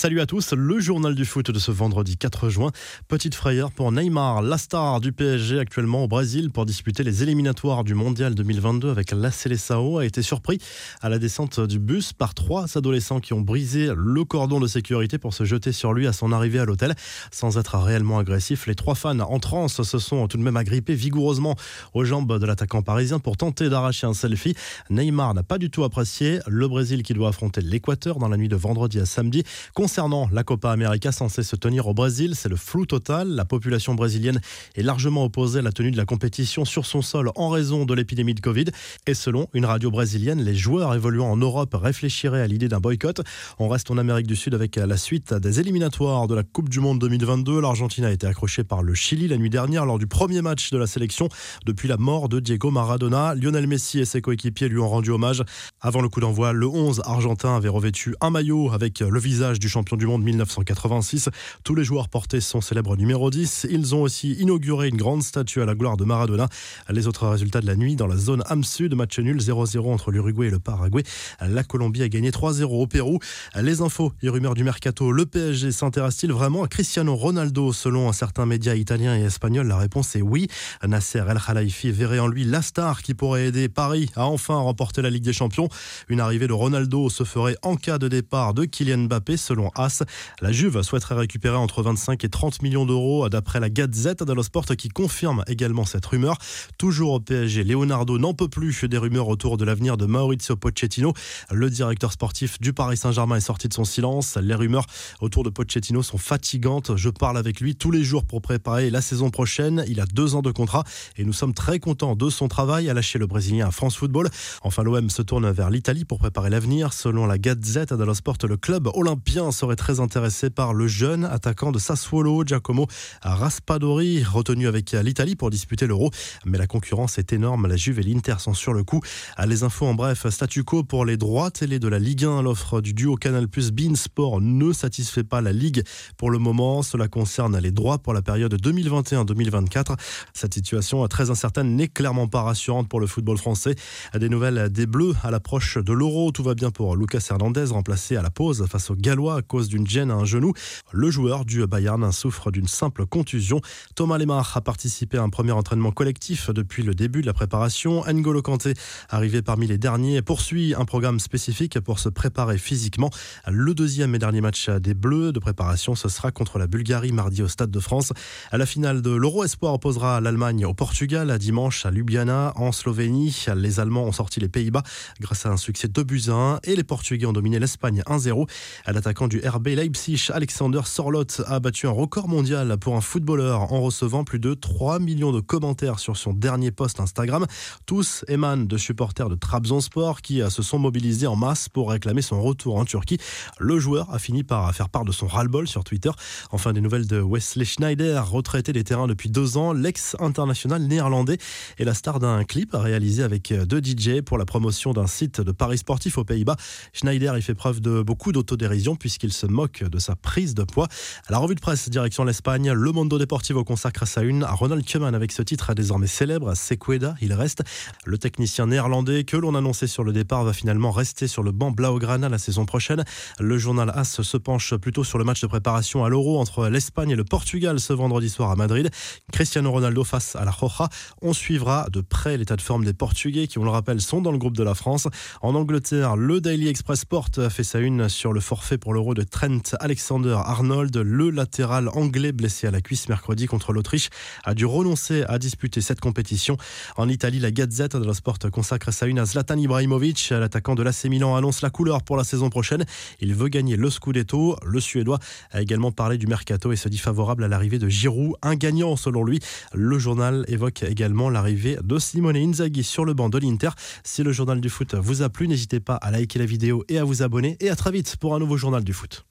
Salut à tous, le journal du foot de ce vendredi 4 juin. Petite frayeur pour Neymar, la star du PSG actuellement au Brésil pour disputer les éliminatoires du Mondial 2022 avec la Seleção, a été surpris à la descente du bus par trois adolescents qui ont brisé le cordon de sécurité pour se jeter sur lui à son arrivée à l'hôtel. Sans être réellement agressifs, les trois fans en transe se sont tout de même agrippés vigoureusement aux jambes de l'attaquant parisien pour tenter d'arracher un selfie. Neymar n'a pas du tout apprécié le Brésil qui doit affronter l'Équateur dans la nuit de vendredi à samedi. Concernant la Copa América censée se tenir au Brésil, c'est le flou total. La population brésilienne est largement opposée à la tenue de la compétition sur son sol en raison de l'épidémie de Covid. Et selon une radio brésilienne, les joueurs évoluant en Europe réfléchiraient à l'idée d'un boycott. On reste en Amérique du Sud avec la suite des éliminatoires de la Coupe du Monde 2022. L'Argentine a été accrochée par le Chili la nuit dernière lors du premier match de la sélection depuis la mort de Diego Maradona. Lionel Messi et ses coéquipiers lui ont rendu hommage. Avant le coup d'envoi, le 11 argentin avait revêtu un maillot avec le visage du champion du monde 1986. Tous les joueurs portaient son célèbre numéro 10. Ils ont aussi inauguré une grande statue à la gloire de Maradona. Les autres résultats de la nuit dans la zone AM Sud, match nul 0-0 entre l'Uruguay et le Paraguay. La Colombie a gagné 3-0 au Pérou. Les infos et rumeurs du mercato, le PSG s'intéresse-t-il vraiment à Cristiano Ronaldo? Selon certains médias italiens et espagnols, la réponse est oui. Nasser El Khalifi verrait en lui la star qui pourrait aider Paris à enfin remporter la Ligue des Champions. Une arrivée de Ronaldo se ferait en cas de départ de Kylian Mbappé selon La Juve souhaiterait récupérer entre 25 et 30 millions d'euros d'après la Gazette dello Sport qui confirme également cette rumeur. Toujours au PSG, Leonardo n'en peut plus des rumeurs autour de l'avenir de Maurizio Pochettino. Le directeur sportif du Paris Saint-Germain est sorti de son silence. Les rumeurs autour de Pochettino sont fatigantes. Je parle avec lui tous les jours pour préparer la saison prochaine. Il a deux ans de contrat et nous sommes très contents de son travail à lâcher le Brésilien à France Football. Enfin, l'OM se tourne vers l'Italie pour préparer l'avenir. Selon la Gazette dello Sport, le club olympien serait très intéressé par le jeune attaquant de Sassuolo, Giacomo Raspadori, retenu avec l'Italie pour disputer l'Euro. Mais la concurrence est énorme. La Juve et l'Inter sont sur le coup. Les infos en bref, statu quo pour les droits télé de la Ligue 1. L'offre du duo Canal Plus Bein Sport ne satisfait pas la Ligue pour le moment. Cela concerne les droits pour la période 2021-2024. Cette situation très incertaine n'est clairement pas rassurante pour le football français. Des nouvelles des Bleus à l'approche de l'Euro. Tout va bien pour Lucas Hernandez, remplacé à la pause face aux Gallois à cause d'une gêne à un genou. Le joueur du Bayern souffre d'une simple contusion. Thomas Lemar a participé à un premier entraînement collectif depuis le début de la préparation. N'Golo Kanté, arrivé parmi les derniers, poursuit un programme spécifique pour se préparer physiquement. Le deuxième et dernier match des Bleus de préparation, ce sera contre la Bulgarie mardi au Stade de France. À la finale de l'Euro Espoir opposera l'Allemagne au Portugal dimanche à Ljubljana en Slovénie. Les Allemands ont sorti les Pays-Bas grâce à un succès de buts à 1 et les Portugais ont dominé l'Espagne 1-0. À l'attaquant du RB Leipzig, Alexander Sorlot a battu un record mondial pour un footballeur en recevant plus de 3 millions de commentaires sur son dernier post Instagram. Tous émanent de supporters de Trabzonspor qui se sont mobilisés en masse pour réclamer son retour en Turquie. Le joueur a fini par faire part de son ras-le-bol sur Twitter. Enfin, des nouvelles de Wesley Schneider, retraité des terrains depuis deux ans, l'ex-international néerlandais est la star d'un clip réalisé avec deux DJ pour la promotion d'un site de paris sportif aux Pays-Bas. Schneider y fait preuve de beaucoup d'autodérision puisqu'il se moque de sa prise de poids. À la revue de presse, direction l'Espagne, le Mondo Deportivo consacre sa une à Ronald Koeman avec ce titre désormais célèbre, Sequeda, il reste. Le technicien néerlandais que l'on annonçait sur le départ va finalement rester sur le banc Blaugrana la saison prochaine. Le journal AS se penche plutôt sur le match de préparation à l'Euro entre l'Espagne et le Portugal ce vendredi soir à Madrid. Cristiano Ronaldo face à la Roja. On suivra de près l'état de forme des Portugais qui, on le rappelle, sont dans le groupe de la France. En Angleterre, le Daily Express Sport a fait sa une sur le forfait pour l'Euro de Trent Alexander Arnold, le latéral anglais blessé à la cuisse mercredi contre l'Autriche, a dû renoncer à disputer cette compétition. En Italie, la Gazette de la Sport consacre sa une à Zlatan Ibrahimovic. L'attaquant de l'AC Milan annonce la couleur pour la saison prochaine. Il veut gagner le Scudetto. Le Suédois a également parlé du mercato et se dit favorable à l'arrivée de Giroud, un gagnant selon lui. Le journal évoque également l'arrivée de Simone Inzaghi sur le banc de l'Inter. Si le journal du foot vous a plu, n'hésitez pas à liker la vidéo et à vous abonner. Et à très vite pour un nouveau journal du foot.